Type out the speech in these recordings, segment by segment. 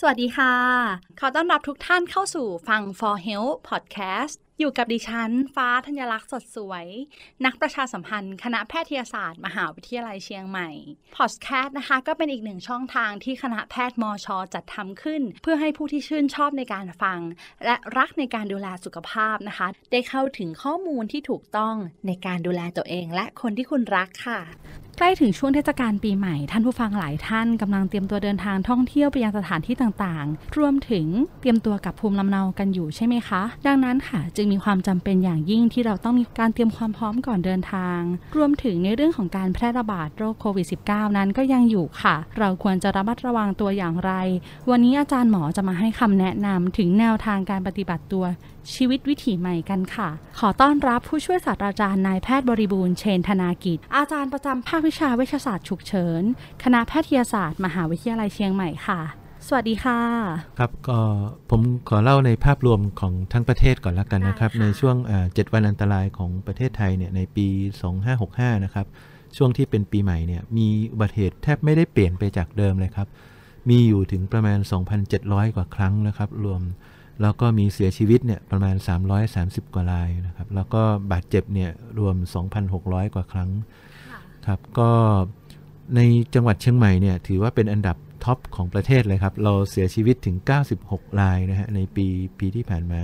สวัสดีค่ะ ขอต้อนรับทุกท่านเข้าสู่ฟัง For Health Podcast อยู่กับดิฉัน ฟ้าธัญลักษณ์สดสวย นักประชาสัมพันธ์ คณะแพทยศาสตร์ มหาวิทยาลัยเชียงใหม่ Podcast นะคะ ก็เป็นอีกหนึ่งช่องทางที่คณะแพทย์มอชอจัดทำขึ้น เพื่อให้ผู้ที่ชื่นชอบในการฟัง และรักในการดูแลสุขภาพนะคะ ได้เข้าถึงข้อมูลที่ถูกต้องในการดูแลตัวเอง และคนที่คุณรักค่ะ ใกล้ถึงช่วงเทศกาลปีใหม่ ท่านผู้ฟังหลายท่านกำลังเตรียมตัวเดินทางท่องเที่ยวไปยังสถานที่ต่างๆ รวมถึงเตรียมตัวกับภูมิลำเนากันอยู่ใช่ไหมคะ ดังนั้นค่ะ จึงมีความจำเป็นอย่างยิ่งที่เราต้องมีการเตรียมความพร้อมก่อนเดินทาง รวมถึงในเรื่องของการแพร่ระบาดโรคโควิด -19 นั้นก็ยังอยู่ค่ะ เราควรจะระมัดระวังตัวอย่างไร วันนี้อาจารย์หมอจะมาให้คำแนะนำถึงแนวทางการปฏิบัติตัว ชีวิตวิถีใหม่กันค่ะ ขอต้อนรับผู้ช่วยศาสตราจารย์นายแพทย์บริบูรณ์เชนธนากิจ อาจารย์ประจำภาควิชาเวชศาสตร์ฉุกเฉิน คณะแพทยศาสตร์ มหาวิทยาลัยเชียงใหม่ค่ะ สวัสดีค่ะ ครับก็ผมขอเล่าในภาพรวมของทั้งประเทศก่อนแล้วกันนะครับได้ค่ะในช่วงอ่า7วันอันตรายของประเทศไทยเนี่ยในปี 2565 นะครับ ช่วงที่เป็นปีใหม่เนี่ยมีอุบัติเหตุแทบไม่ได้เปลี่ยนไปจากเดิมเลยครับ มีอยู่ถึงประมาณ 2,700 กว่าครั้งนะครับ รวม แล้วก็มีเสียชีวิตเนี่ยประมาณ 330 กว่ารายนะครับ แล้วก็บาดเจ็บเนี่ยรวม 2,600 กว่าครั้งครับ ก็ในจังหวัดเชียงใหม่เนี่ยถือว่าเป็นอันดับท็อปของประเทศเลยครับ เราเสียชีวิตถึง 96 รายนะฮะในปีปีที่ผ่านมา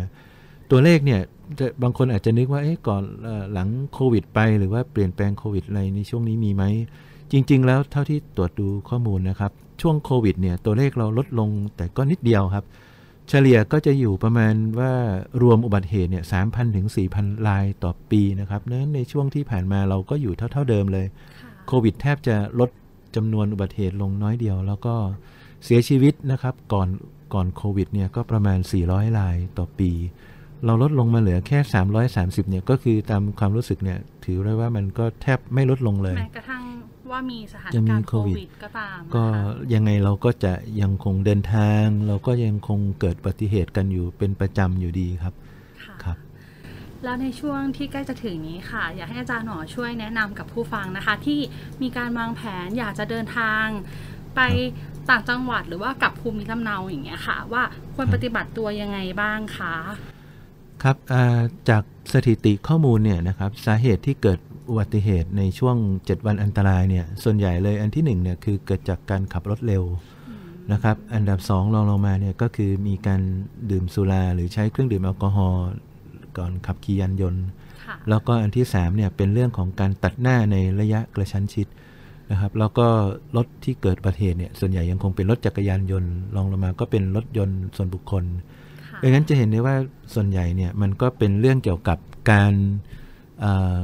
ตัวเลขเนี่ยจะบางคนอาจจะนึกว่าเอ๊ะก่อนเอ่อหลังโควิด ไปหรือว่าเปลี่ยนแปลงโควิดอะไรในช่วงนี้มีไหม จริง ๆ แล้วเท่าที่ตรวจดูข้อมูลนะครับ ช่วงโควิดเนี่ยตัวเลขเราลดลงแต่ก็นิดเดียวครับ เฉลี่ยก็จะอยู่ประมาณว่ารวมอุบัติเหตุเนี่ย3,000ถึง4,000รายต่อปีนะครับเนื่องในช่วงที่ผ่านมาเราก็อยู่เท่า ๆเดิมเลยโควิดแทบจะลดจำนวนอุบัติเหตุลงน้อยเดียว แล้วก็เสียชีวิตนะครับก่อนก่อนโควิดเนี่ยก็ประมาณ 400รายต่อปี เราลดลงมาเหลือแค่ 330เนี่ยก็คือตามความรู้สึกเนี่ยถือได้ว่ามันก็แทบไม่ลดลงเลยแม้กระทั่ง ว่ามีสถานยังมีการณ์โคโควิดวิดก็ตามนะคะก็ยังไงเราก็จะยังคงเดินทาง เราก็ยังคงเกิดอุบัติเหตุกันอยู่เป็นประจำอยู่ดีครับค่ะครับแล้วในช่วงที่ใกล้จะถึงนี้ค่ะ อยากให้อาจารย์หมอช่วยแนะนำกับผู้ฟังนะคะ ที่มีการวางแผนอยากจะเดินทาง ไปต่างจังหวัดหรือว่ากลับภูมิลำเนาอย่างเงี้ยค่ะ ว่าควรปฏิบัติตัวยังไงบ้างคะ ครับอ่าจากสถิติข้อมูลเนี่ยนะครับ สาเหตุที่เกิด อุบัติเหตุในช่วง 7 วันอันตรายเนี่ยส่วนใหญ่เลยอันที่1เนี่ยคือเกิดจากการขับรถเร็วนะครับอันดับ2รองลงมาเนี่ยก็คือมีการดื่มสุราหรือใช้เครื่องดื่มแอลกอฮอล์ก่อนขับขี่ยานยนต์ค่ะแล้วก็อันที่3เนี่ยเป็นเรื่องของการตัดหน้าในระยะกระชั้นชิดนะครับแล้วก็รถที่เกิดอุบัติเหตุเนี่ยส่วนใหญ่ยังคงเป็นรถจักรยานยนต์รองลงมาก็เป็นรถยนต์ส่วนบุคคลค่ะดังนั้นจะเห็นได้ว่าส่วนใหญ่เนี่ยมันก็เป็นเรื่องเกี่ยวกับการเอ่อ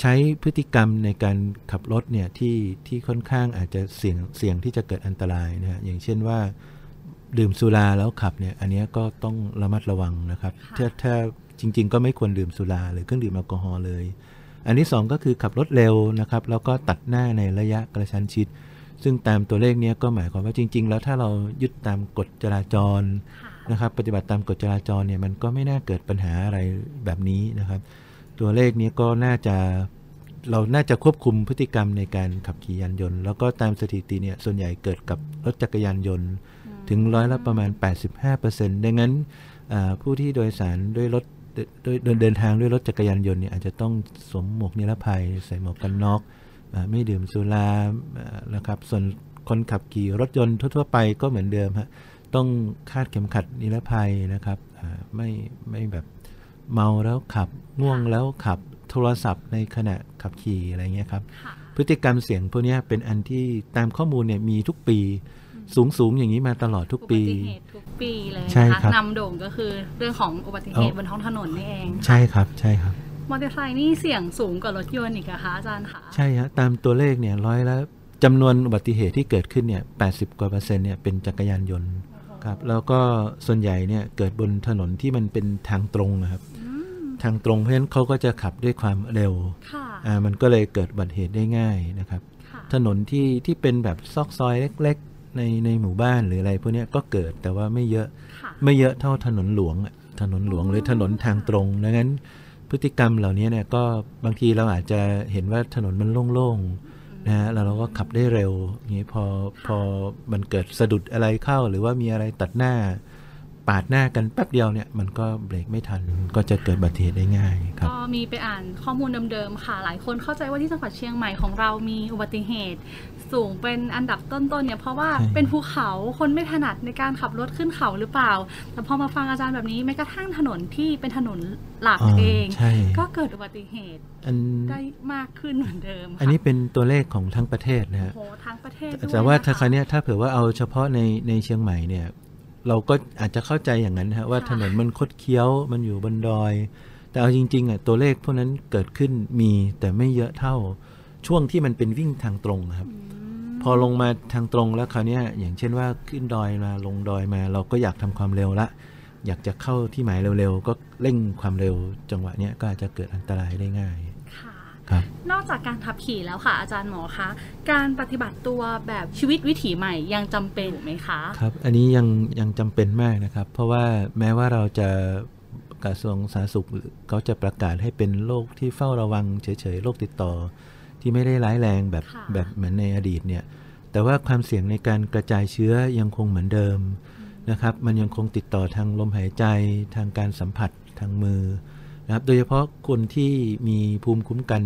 ใช้พฤติกรรมในการขับรถเนี่ยที่ที่ค่อนข้างอาจจะเสี่ยงเสี่ยงที่จะเกิดอันตรายนะฮะอย่างเช่นว่า ดื่มสุราแล้วขับเนี่ยอันเนี้ยก็ต้องระมัดระวังนะครับค่ะถ้าถ้าจริง ๆ ก็ไม่ควรดื่มสุราหรือเครื่องดื่มแอลกอฮอล์เลย อันที่สองก็คือขับรถเร็วนะครับแล้วก็ตัดหน้าในระยะกระชั้นชิด ซึ่งตามตัวเลขเนี้ยก็หมายความว่าจริง ๆ แล้วถ้าเรายึดตามกฎจราจรค่ะนะครับปฏิบัติตามกฎจราจรเนี่ยมันก็ไม่น่าเกิดปัญหาอะไรแบบนี้นะครับ ตัวเลขนี้ก็น่าจะเราน่าจะควบคุมพฤติกรรมในการขับขี่ยานยนต์ แล้วก็ตามสถิติเนี่ยส่วนใหญ่เกิดกับรถจักรยานยนต์ ถึงร้อยละประมาณ 85%ดังนั้นอ่าผู้ที่โดยสารด้วยรถโดยเดินเดินทางด้วยรถจักรยานยนต์เนี่ยอาจจะต้องสวมหมวกนิรภัย ใส่หมวกกันน็อกอาไม่ดื่มสุราอ่านะครับส่วนคนขับขี่รถยนต์ทั่ว ๆ ไปก็เหมือนเดิมฮะต้องคาดเข็มขัดนิรภัยนะครับอ่าไม่ไม่แบบ เมาแล้วขับ ง่วงแล้วขับ โทรศัพท์ในขณะขับขี่อะไรเงี้ยครับค่ะพฤติกรรมเสี่ยงพวกเนี้ยเป็นอันที่ตามข้อมูลเนี่ยมีทุกปีสูงสูงอย่างนี้มาตลอดทุกอุปีบัติเหตุทุกปีเลยใช่นะครัคะบนำโด่งก็คือเรื่องของอุบัติเหตุเอาบนท้องถนนนี่เอง ใช่ครับใช่ครับมอเตอร์ไซค์นี่เสี่ยงสูงกว่ารถยนต์อีกอะคะอาจารย์คะใช่ฮะตามตัวเลขเนี่ยร้อยละจำนวนอุบัติเหตุที่เกิดขึ้นเนี่ยแปกว่าเปอร์เซ็นต์เนี่ยเป็นจักรยานยนต์ครับแล้วก็ส่วนใหญ่เนี่ยเกิดบนถนนที่มันเป็นทางตรงนะครับอืมทางตรง เพราะฉะนั้นเขาก็จะขับด้วยความเร็วค่ะอ่ามันก็เลยเกิดอุบัติเหตุได้ง่ายนะครับค่ะถนนที่ที่เป็นแบบซอกซอยเล็กๆ ในในหมู่บ้านหรืออะไรพวกเนี้ยก็เกิดแต่ว่าไม่เยอะค่ะไม่เยอะเท่าถนนหลวงอะถนนหลวงหรือถนนทางตรงดังนั้นพฤติกรรมเหล่านี้เนี่ยก็บางทีเราอาจจะเห็นว่าถนนมันโล่งๆนะฮะแล้วเราก็ขับได้เร็วอย่างนี้พอพอมันเกิดสะดุดอะไรเข้าหรือว่ามีอะไรตัดหน้า ปาดหน้ากันแป๊บเดียวเนี่ยมันก็เบรกไม่ทันก็จะเกิดอุบัติเหตุได้ง่ายครับก็มีไปอ่านข้อมูลเดิมๆค่ะ หลายคนเข้าใจว่าที่จังหวัดเชียงใหม่ของเรามีอุบัติเหตุ สูงเป็นอันดับต้นๆเนี่ยเพราะว่าใช่เป็นภูเขาคนไม่ถนัดในการขับรถขึ้นเขาหรือเปล่า แต่พอมาฟังอาจารย์แบบนี้แม้กระทั่งถนนที่เป็นถนนหลักอ่าเองใช่ก็เกิดอุบัติเหตุอันได้มากขึ้นเหมือนเดิมค่ะอันนี้เป็นตัวเลขของทั้งประเทศนะฮะโอ้โหทั้งประเทศด้วยแต่ว่าถ้าะะครั้งนี้ยถ้าเผื่อว่าเอาเฉพาะในในเชียงใหม่เนี่ย เราก็อาจจะเข้าใจอย่างนั้นฮะว่าค่ะถนนมันคดเคี้ยวมันอยู่บนดอย แต่เอาจริงๆอะตัวเลขพวกนั้นเกิดขึ้นมีแต่ไม่เยอะเท่าช่วงที่มันเป็นวิ่งทางตรงครับอืมพอลงมาทางตรงแล้วคราวเนี้ยอย่างเช่นว่าขึ้นดอยมาลงดอยมา เราก็อยากทำความเร็วละ อยากจะเข้าที่หมายเร็วๆ ก็เร่งความเร็วจังหวะเนี้ยก็อาจจะเกิดอันตรายได้ง่ายค่ะครับ นอกจากการขับขี่แล้วค่ะ อาจารย์หมอคะ การปฏิบัติตัวแบบชีวิตวิถีใหม่ยังจำเป็นอยู่ไหมคะ ครับ อันนี้ยังยังจำเป็นมากนะครับ เพราะว่าแม้ว่าเราจะกระทรวงสาธารณสุขเขาจะประกาศให้เป็นโรคที่เฝ้าระวังเฉยๆโรคติดต่อ ที่ไม่ได้ร้ายแรงแบบค่ะแบบเหมือนในอดีตเนี่ย แต่ว่าความเสี่ยงในการกระจายเชื้อยังคงเหมือนเดิมนะครับ มันยังคงติดต่อทางลมหายใจทางการสัมผัสทางมือ นะครับโดยเฉพาะคนที่มีภูมิคุ้มกัน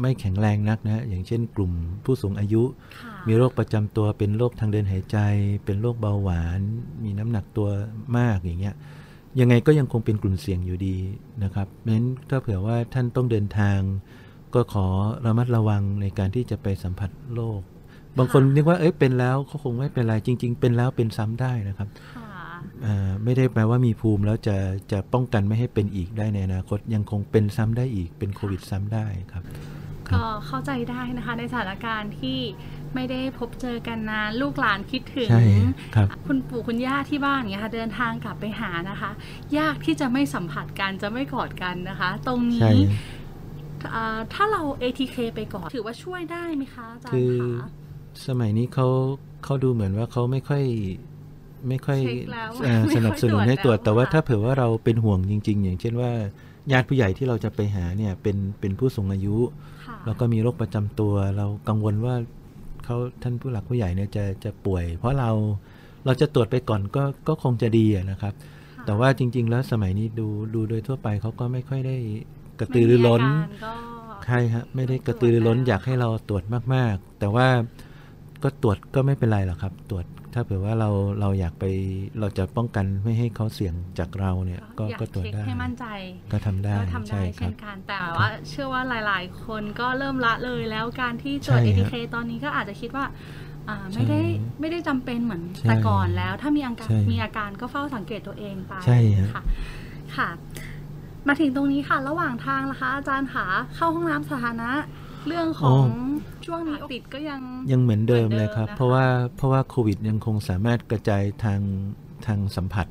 ไม่แข็งแรงนักนะฮะอย่างเช่นกลุ่มผู้สูงอายุค่ะมีโรคประจำตัวเป็นโรคทางเดินหายใจ เป็นโรคเบาหวาน มีน้ำหนักตัวมากอย่างเงี้ยยังไงก็ยังคงเป็นกลุ่มเสี่ยงอยู่ดีนะครับเพราะฉะนั้นถ้าเผื่อว่าท่านต้องเดินทาง ก็ขอระมัดระวังในการที่จะไปสัมผัสโรคบางคนนึกว่าเอ้ยเป็นแล้วเขาคงไม่เป็นไรจริง ๆ เป็นแล้วเป็นซ้ำได้นะครับค่ะอ่า ไม่ได้แปลว่ามีภูมิแล้วจะจะป้องกันไม่ให้เป็นอีกได้ในอนาคตยังคงเป็นซ้ำได้อีกเป็นโควิดซ้ำได้ครับครับก็เข้าใจได้นะคะในสถานการณ์ที่ไม่ได้พบเจอกันนานลูกหลานคิดถึงใช่ครับคุณปู่คุณย่าที่บ้านอย่างเงี้ยค่ะเดินทางกลับไปหานะคะ ยากที่จะไม่สัมผัสกันจะไม่กอดกันนะคะ ตรงใช่นี้อ่าถ้าเรา ATK ไปก่อน ถือว่าช่วยได้ไหมคะอาจารคืย์อคะสมัยนี้เขาเขาดูเหมือนว่าเขาไม่ค่อย ไม่ค่อยเช็คแล้วเอ่อไม่ค่อยสนับสนุนให้ตรวจตรวจแล้วแต่ว่าค่ะถ้าเผื่อว่าเราเป็นห่วงจริง ๆ อย่างเช่นว่าญาติผู้ใหญ่ที่เราจะไปหาเนี่ยเป็นเป็นผู้สูงอายุค่ะแล้วก็มีโรคประจำตัว เรากังวลว่าเขาท่านผู้หลักผู้ใหญ่เนี่ยจะจะป่วย เพราะเราเราจะตรวจไปก่อนก็ก็คงจะดีอะนะครับค่ะแต่ว่าจริง ๆ แล้วสมัยนี้ดูดูโดยทั่วไปเขาก็ไม่ค่อยได้กระตือรือร้นไม่มีอาการก็ใช่ฮะไม่ได้กระตือรือร้นอยากให้เราตรวจมากๆ แต่ว่า ก็ตรวจก็ไม่เป็นไรหรอกครับ ตรวจถ้าเผื่อว่าเราเราอยากไปเราจะป้องกันไม่ให้เขาเสี่ยงจากเราเนี่ยก็อยากก็ตรวจเช็คได้ให้มั่นใจก็ทำได้ก็ทำได้ใช่ครัเช่บนกันแต่ว่าเชื่อว่าหลาย ๆ คนก็เริ่มละเลยแล้วการที่ตรวจใช่ฮะ ATK ตอนนี้ก็อาจจะคิดว่าอ่าไม่ได้ใช่ไม่ได้จำเป็นเหมือนใช่แต่ก่อนแล้ว ถ้ามีอาการใช่มีอาการก็เฝ้าสังเกตตัวเองไปใช่ฮะค่ะค่ะ มาถึงตรงนี้ค่ะ ระหว่างทางนะคะอาจารย์ค่ะเข้าห้องน้ำสาธารณะเรื่องของ ช่วงนี้ติดก็ยังยังเหมือนเดิมเหมือนเดิมเลยครับนะคะเพราะว่าเพราะว่าโควิดยังคงสามารถกระจายทางทางสัมผัส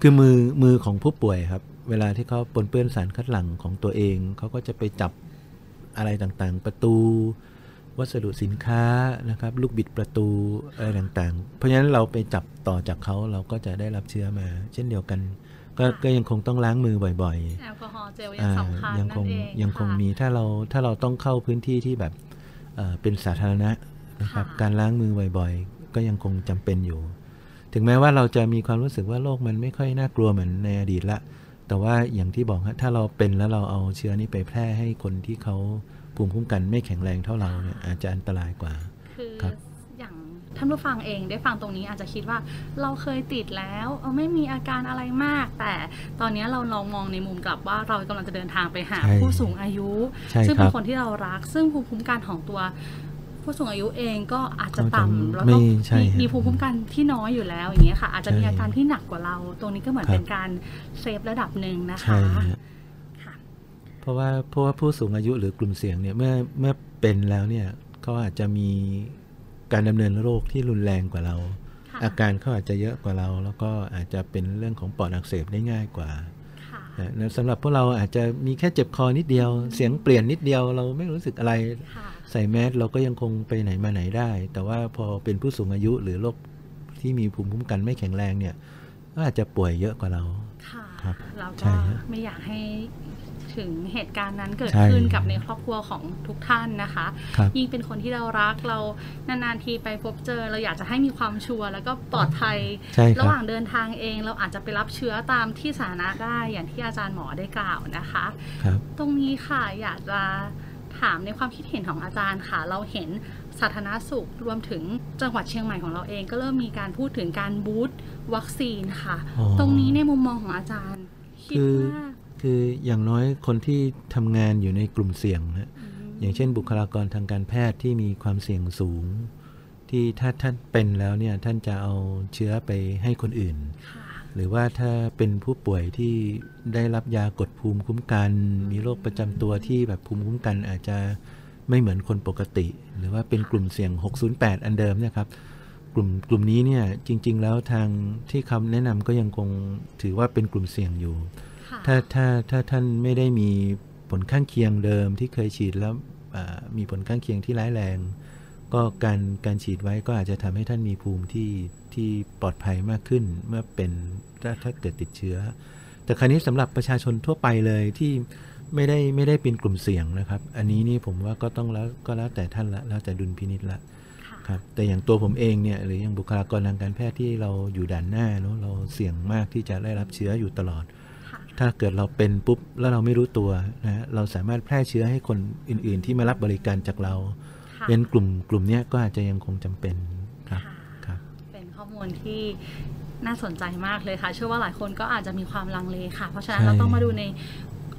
คือมือมือของผู้ป่วยครับ เวลาที่เขาปนเปื้อนสารคัดหลั่งของตัวเอง เขาก็จะไปจับอะไรต่างๆ ประตู วัสดุสินค้านะครับ ลูกบิดประตูอะไรต่างๆ เพราะฉะนั้นเราไปจับต่อจากเขาเราก็จะได้รับเชื้อมา เช่นเดียวกันก็ก็ยังคงต้องล้างมือบ่อยๆ แอลกอฮอล์เจลยังอ่าสำคัญยังนั่คนงเองยังคงะมีถ้าเราถ้าเราต้องเข้าพื้นที่ที่แบบ เอ่อเป็นสาธารณะนะครับค่ะการล้างมือบ่อยๆ ก็ยังคงจำเป็นอยู่ ถึงแม้ว่าเราจะมีความรู้สึกว่าโลกมันไม่ค่อยน่ากลัวเหมือนในอดีตละ แต่ว่าอย่างที่บอกฮะถ้าเราเป็นแล้วเราเอาเชื้อนี้ไปแพร่ให้คนที่เขาภูมิคุ้มกันไม่แข็งแรงเท่าเราเนี่ยอาจจะอันตรายกว่า คือครับอย่าง ท่านผู้ฟังเองได้ฟังตรงนี้อาจจะคิดว่าเราเคยติดแล้วเออไม่มีอาการอะไรมาก แต่ตอนนี้เราลองมองในมุมกลับว่าเรากำลังจะเดินทางไปหาใช่ผู้สูงอายุใช่ซึ่งคเป็รันบคนที่เรารัก ซึ่งภูมิคุ้มกันของตัวผู้สูงอายุเองก็อาจจะเขาจะต่ำแล้วไม่ก็ใช่มีฮะมีภูมิคุ้มกันที่น้อยอยู่แล้วอย่างเงี้ยค่ะ อาจจะมีใช่อาการที่หนักกว่าเรา ตรงนี้ก็เหมือนครับเป็นการเซฟระดับหนึ่งนะใช่คะฮะค่ะเพราะว่าเพราะว่าผู้สูงอายุหรือกลุ่มเสี่ยงเนี่ยเมื่อเมื่อเป็นแล้วเนี่ยเขาอาจจะมี การดำเนินโรคที่รุนแรงกว่าเราค่ะอาการเขาอาจจะเยอะกว่าเรา แล้วก็อาจจะเป็นเรื่องของปอดอักเสบได้ง่ายกว่าค่ะนะแล้วสำหรับพวกเราอาจจะมีแค่เจ็บคอนิดเดียว เสียงเปลี่ยนนิดเดียวเราไม่รู้สึกอะไรค่ะใส่แมสเราก็ยังคงไปไหนมาไหนได้ แต่ว่าพอเป็นผู้สูงอายุหรือโรคที่มีภูมิคุ้มกันไม่แข็งแรงเนี่ยก็อาจจะป่วยเยอะกว่าเราค่ะครับเราใช่ก็ฮะไม่อยากให้ ถึงเหตุการณ์นั้นเกิดใช่ขึ้นกับในครอบครัวของทุกท่านนะคะครับยิ่งเป็นคนที่เรารักเรานานๆทีไปพบเจอ เราอยากจะให้มีความชัวร์แล้วก็ปลอดภัยใช่คระรับหว่างเดินทางเอง เราอาจจะไปรับเชื้อตามที่สาธารณะได้อย่างที่อาจารย์หมอได้กล่าวนะคะครับตรงนี้ค่ะอยากจะถามในความคิดเห็นของอาจารย์ค่ะ เราเห็นสาธารณสุขรวมถึงจังหวัดเชียงใหม่ของเราเอง ก็เริ่มมีการพูดถึงการบูสต์วัคซีนค่ะอ๋อตรงนี้ในมุมมองของอาจารย์ คิดคือว่า คืออย่างน้อยคนที่ทำงานอยู่ในกลุ่มเสี่ยงนะมอย่างเช่นบุคลากรทางการแพทย์ที่มีความเสี่ยงสูง ที่ถ้าท่านเป็นแล้วเนี่ยท่านจะเอาเชื้อไปให้คนอื่นค่ะหรือว่าถ้าเป็นผู้ป่วยที่ได้รับยากดภูมิคุ้มกัน มีโรคประจำตัวที่แบบภูมิคุ้มกันอาจจะไม่เหมือนคนปกติ หรือว่าเป็นกลุ่มเสี่ยง 608 อันเดิมเนะครับกลุ่มกลุ่มนี้เนี่ยจริง ๆ แล้วทางที่คำแนะนำก็ยังคงถือว่าเป็นกลุ่มเสี่ยงอยู่ค่ะ ถ้าถ้าถ้าท่านไม่ได้มีผลข้างเคียงเดิมที่เคยฉีดแล้วอ่ามีผลข้างเคียงที่ร้ายแรง ก็การการฉีดไว้ก็อาจจะทำให้ท่านมีภูมิที่ที่ปลอดภัยมากขึ้นเมื่อเป็นถ้าถ้าเกิดติดเชื้อ แต่คราวนี้สำหรับประชาชนทั่วไปเลยที่ไม่ได้ไม่ได้เป็นกลุ่มเสี่ยงนะครับ อันนี้นี่ผมว่าก็ต้องแล้วก็แล้วแต่ท่านละแล้วแต่ดุลพินิจละค่ะครับแต่อย่างตัวผมเองเนี่ยหรืออย่างบุคลากรทางการแพทย์ที่เราอยู่ด่านหน้าเนอะเราเสี่ยงมากที่จะได้รับเชื้ออยู่ตลอดค่ะ ถ้าเกิดเราเป็นปุ๊บแล้วเราไม่รู้ตัวนะฮะเราสามารถแพร่เชื้อให้คนอื่น ๆ ที่มารับบริการจากเราค่ะเป็นกลุ่มกลุ่มเนี้ยก็อาจจะยังคงจำเป็นครับค่ะครับ เป็นข้อมูลที่น่าสนใจมากเลยค่ะ เชื่อว่าหลายคนก็อาจจะมีความลังเลค่ะ เพราะฉะนั้นใช่เราต้องมาดูใน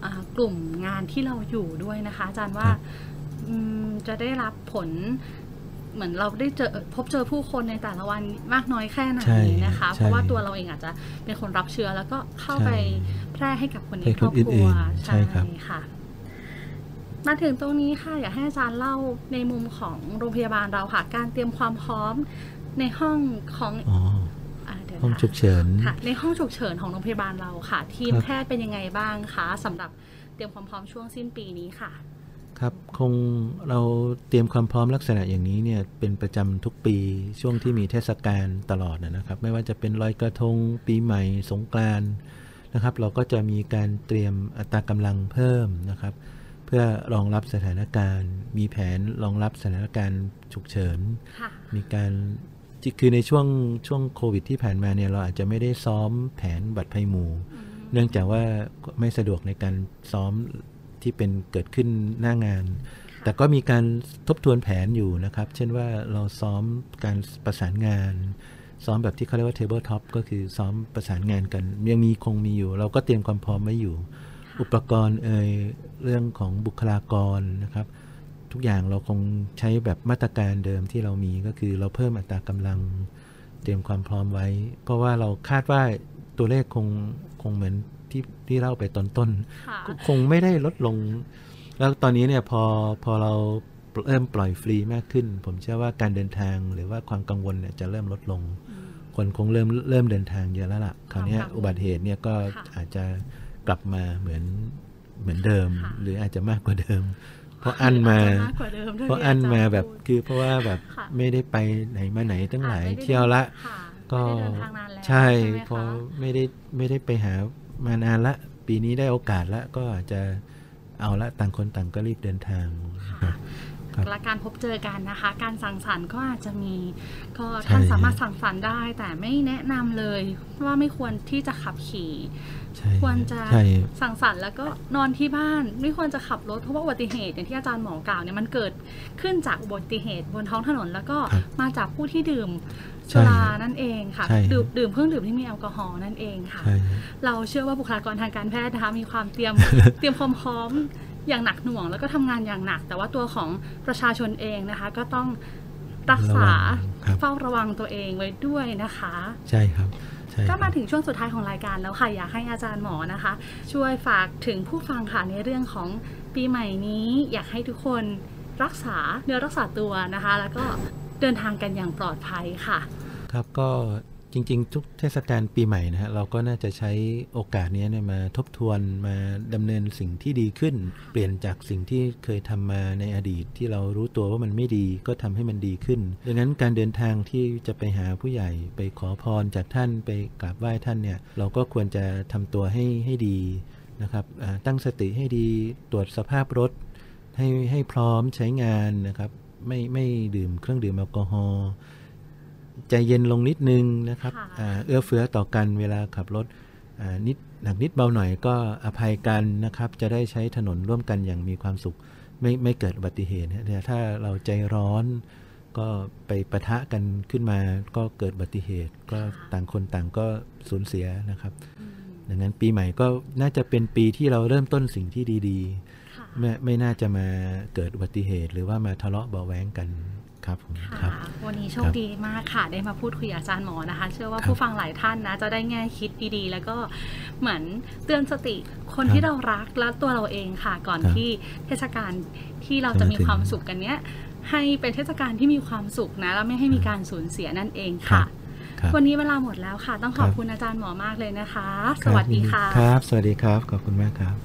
อ่ากลุ่มงานที่เราอยู่ด้วยนะคะ อาจารย์ว่าครับอืมจะได้รับผล เหมือนเราได้เจอพบเจอผู้คนในแต่ละวันมากน้อยแค่ไหนใช่นะคะใช่เพราะว่าตัวเราเองอาจจะเป็นคนรับเชื้อแล้วก็เข้าใช่ไปแพร่ให้กับคนในให้คครนอบครัวอื่นๆใช่ครับค่ะมาถึงตรงนี้ค่ะอยากให้อาจารย์เล่าในมุมของโรงพยาบาลเราค่ะ การเตรียมความพร้อมในห้องของอ๋ออ่าเดี๋ยวห้องนะฉุกเฉินค่ะในห้องฉุกเฉินของโรงพยาบาลเราค่ะ ทีมครับแพทย์เป็นยังไงบ้างคะสำหรับเตรียมความพร้อมช่วงสิ้นปีนี้ค่ะ ครับคงเราเตรียมความพร้อมลักษณะอย่างนี้เนี่ยเป็นประจำทุกปีช่วงที่มีเทศกาลตลอดนะครับ ไม่ว่าจะเป็นลอยกระทงปีใหม่สงกรานต์นะครับ เราก็จะมีการเตรียมอัตรากำลังเพิ่มนะครับ เพื่อรองรับสถานการณ์ มีแผนรองรับสถานการณ์ฉุกเฉินค่ะมีการที่คือในช่วงช่วงโควิดที่ผ่านมาเนี่ยเราอาจจะไม่ได้ซ้อมแผนบัตรภัยหมู่ เนื่องจากว่าไม่สะดวกในการซ้อม ที่เป็นเกิดขึ้นหน้างาน แต่ก็มีการทบทวนแผนอยู่นะครับ เช่นว่าเราซ้อมการประสานงาน ซ้อมแบบที่เขาเรียกว่า table top ก็คือซ้อมประสานงานกัน ยังมีคงมีอยู่ เราก็เตรียมความพร้อมไว้อยู่ อุปกรณ์เอ่ยเรื่องของบุคลากรนะครับ ทุกอย่างเราคงใช้แบบมาตรการเดิมที่เรามีก็คือเราเพิ่มอัตรากำลังเตรียมความพร้อมไว้ เพราะว่าเราคาดว่าตัวเลขคงคงเหมือน ที่ที่เล่าไปตอนต้นค่ะก็คงไม่ได้ลดลง แล้วตอนนี้เนี่ยพอพอเราเริ่มปล่อยฟรีมากขึ้น ผมเชื่อว่าการเดินทางหรือว่าความกังวลเนี่ยจะเริ่มลดลงอืมคนคงเริ่มเริ่มเดินทางเยอะแล้วล่ะคราวเนี้ยความกังวลอุบัติเหตุเนี่ยก็ค่ะอาจจะกลับมาเหมือนเหมือนเดิมค่ะหรืออาจจะมากกว่าเดิม เพราะอันมาจจะกกว่าเดิมด้วยเพราะอันที่จมาย์แบบพูดคือเพราะว่าแบบค่ะไม่ได้ไปไหนมาไหนตั้งหลายค่ะไม่ได้เที่ยวละค่ะก็ไม่ได้เดินทางนานแล้วใช่ไหมพอคะไม่ได้ไม่ได้ไปหา มานานละ ปีนี้ได้โอกาสละก็อาจจะเอาละต่างคนต่างก็รีบเดินทางค่ะครับและการพบเจอกันนะคะ การสังสรรค์ก็อาจจะมี ก็ใช่ท่านสามารถสังสรรค์ได้ แต่ไม่แนะนำเลยว่าไม่ควรที่จะขับขี่ใช่ ควรจะใช่สังสรรค์แล้วก็นอนที่บ้านไม่ควรจะขับรถเพราะว่าอุบัติเหตุอย่างที่อาจารย์หมอกล่าวเนี่ยมันเกิดขึ้นจากอุบัติเหตุบนท้องถนน แล้วก็ครับมาจากผู้ที่ดื่มใช่สุรานั่นเองค่ะใช่ครับดื่มดื่มเครื่องดื่มที่มีแอลกอฮอล์นั่นเองค่ะใช่เราเชื่อว่าบุคลากรทางการแพทย์นะคะมีความเตรียมเตรียมความพร้อมอย่างหนักหน่วง แล้วก็ทำงานอย่างหนัก แต่ว่าตัวของประชาชนเองนะคะ ก็ต้องรักษาระวังครับเฝ้าระวังตัวเองไว้ด้วยนะคะ ใช่ครับใช่ ก็คมารับถึงช่วงสุดท้ายของรายการแล้วค่ะอยากให้อาจารย์หมอนะคะ ช่วยฝากถึงผู้ฟังค่ะในเรื่องของปีใหม่นี้ อยากให้ทุกคนรักษาเนื้อรักษาตัวนะคะ แล้วก็เดินทางกันอย่างปลอดภัยค่ะคครับก็ จริง ๆ ทุกเทศกาลปีใหม่นะฮะเราก็น่าจะใช้โอกาสนี้เนี่ยมาทบทวนมาดำเนินสิ่งที่ดีขึ้น เปลี่ยนจากสิ่งที่เคยทำมาในอดีตที่เรารู้ตัวว่ามันไม่ดีก็ทำให้มันดีขึ้น ดังนั้นการเดินทางที่จะไปหาผู้ใหญ่ไปขอพรจากท่านไปกราบไหว้ท่านเนี่ยเราก็ควรจะทำตัวให้ให้ดีนะครับตั้งสติให้ดีตรวจสภาพรถให้ให้พร้อมใช้งานนะครับไม่ไม่ดื่มเครื่องดื่มแอลกอฮอล์ ใจเย็นลงนิดนึงนะครับค่ะอ่าเอื้อเฟื้อต่อกันเวลาขับรถอ่านิดหนักนิดเบาหน่อยก็อภัยกันนะครับ จะได้ใช้ถนนร่วมกันอย่างมีความสุข ไม่ไม่เกิดอุบัติเหตุนะแต่ถ้าเราใจร้อนก็ไปปะทะกันขึ้นมาก็เกิดอุบัติเหตุ ก็ต่างคนต่างก็สูญเสียนะครับ ดังนั้นปีใหม่ก็น่าจะเป็นปีที่เราเริ่มต้นสิ่งที่ดีๆค่ะไม่ไม่น่าจะมาเกิดอุบัติเหตุ หรือว่ามาทะเลาะเบาะแว้งกัน ครับผมคค่ะรับวันนี้โชคครับดีมากค่ะ ได้มาพูดคุยกับอาจารย์หมอนะคะ เชื่อว่าครับผู้ฟังหลายท่านนะ จะได้แง่คิดดีๆ แล้วก็เหมือนเตือนสติคนครับที่เรารักและตัวเราเองค่ะ ก่อนครับที่เทศกาลที่เราจะมีความสุขกันเนี้ย ให้เป็นเทศกาลที่มีความสุขนะ แล้วไม่ให้มีการสูญเสียนั่นเองค่ะครับวันนี้เวลาหมดแล้วค่ะ ต้องขอบครับคุณอาจารย์หมอมากเลยนะคะคสรับวัสดีค่ะครับ สวัสดีครับ ขอบคุณมากครับ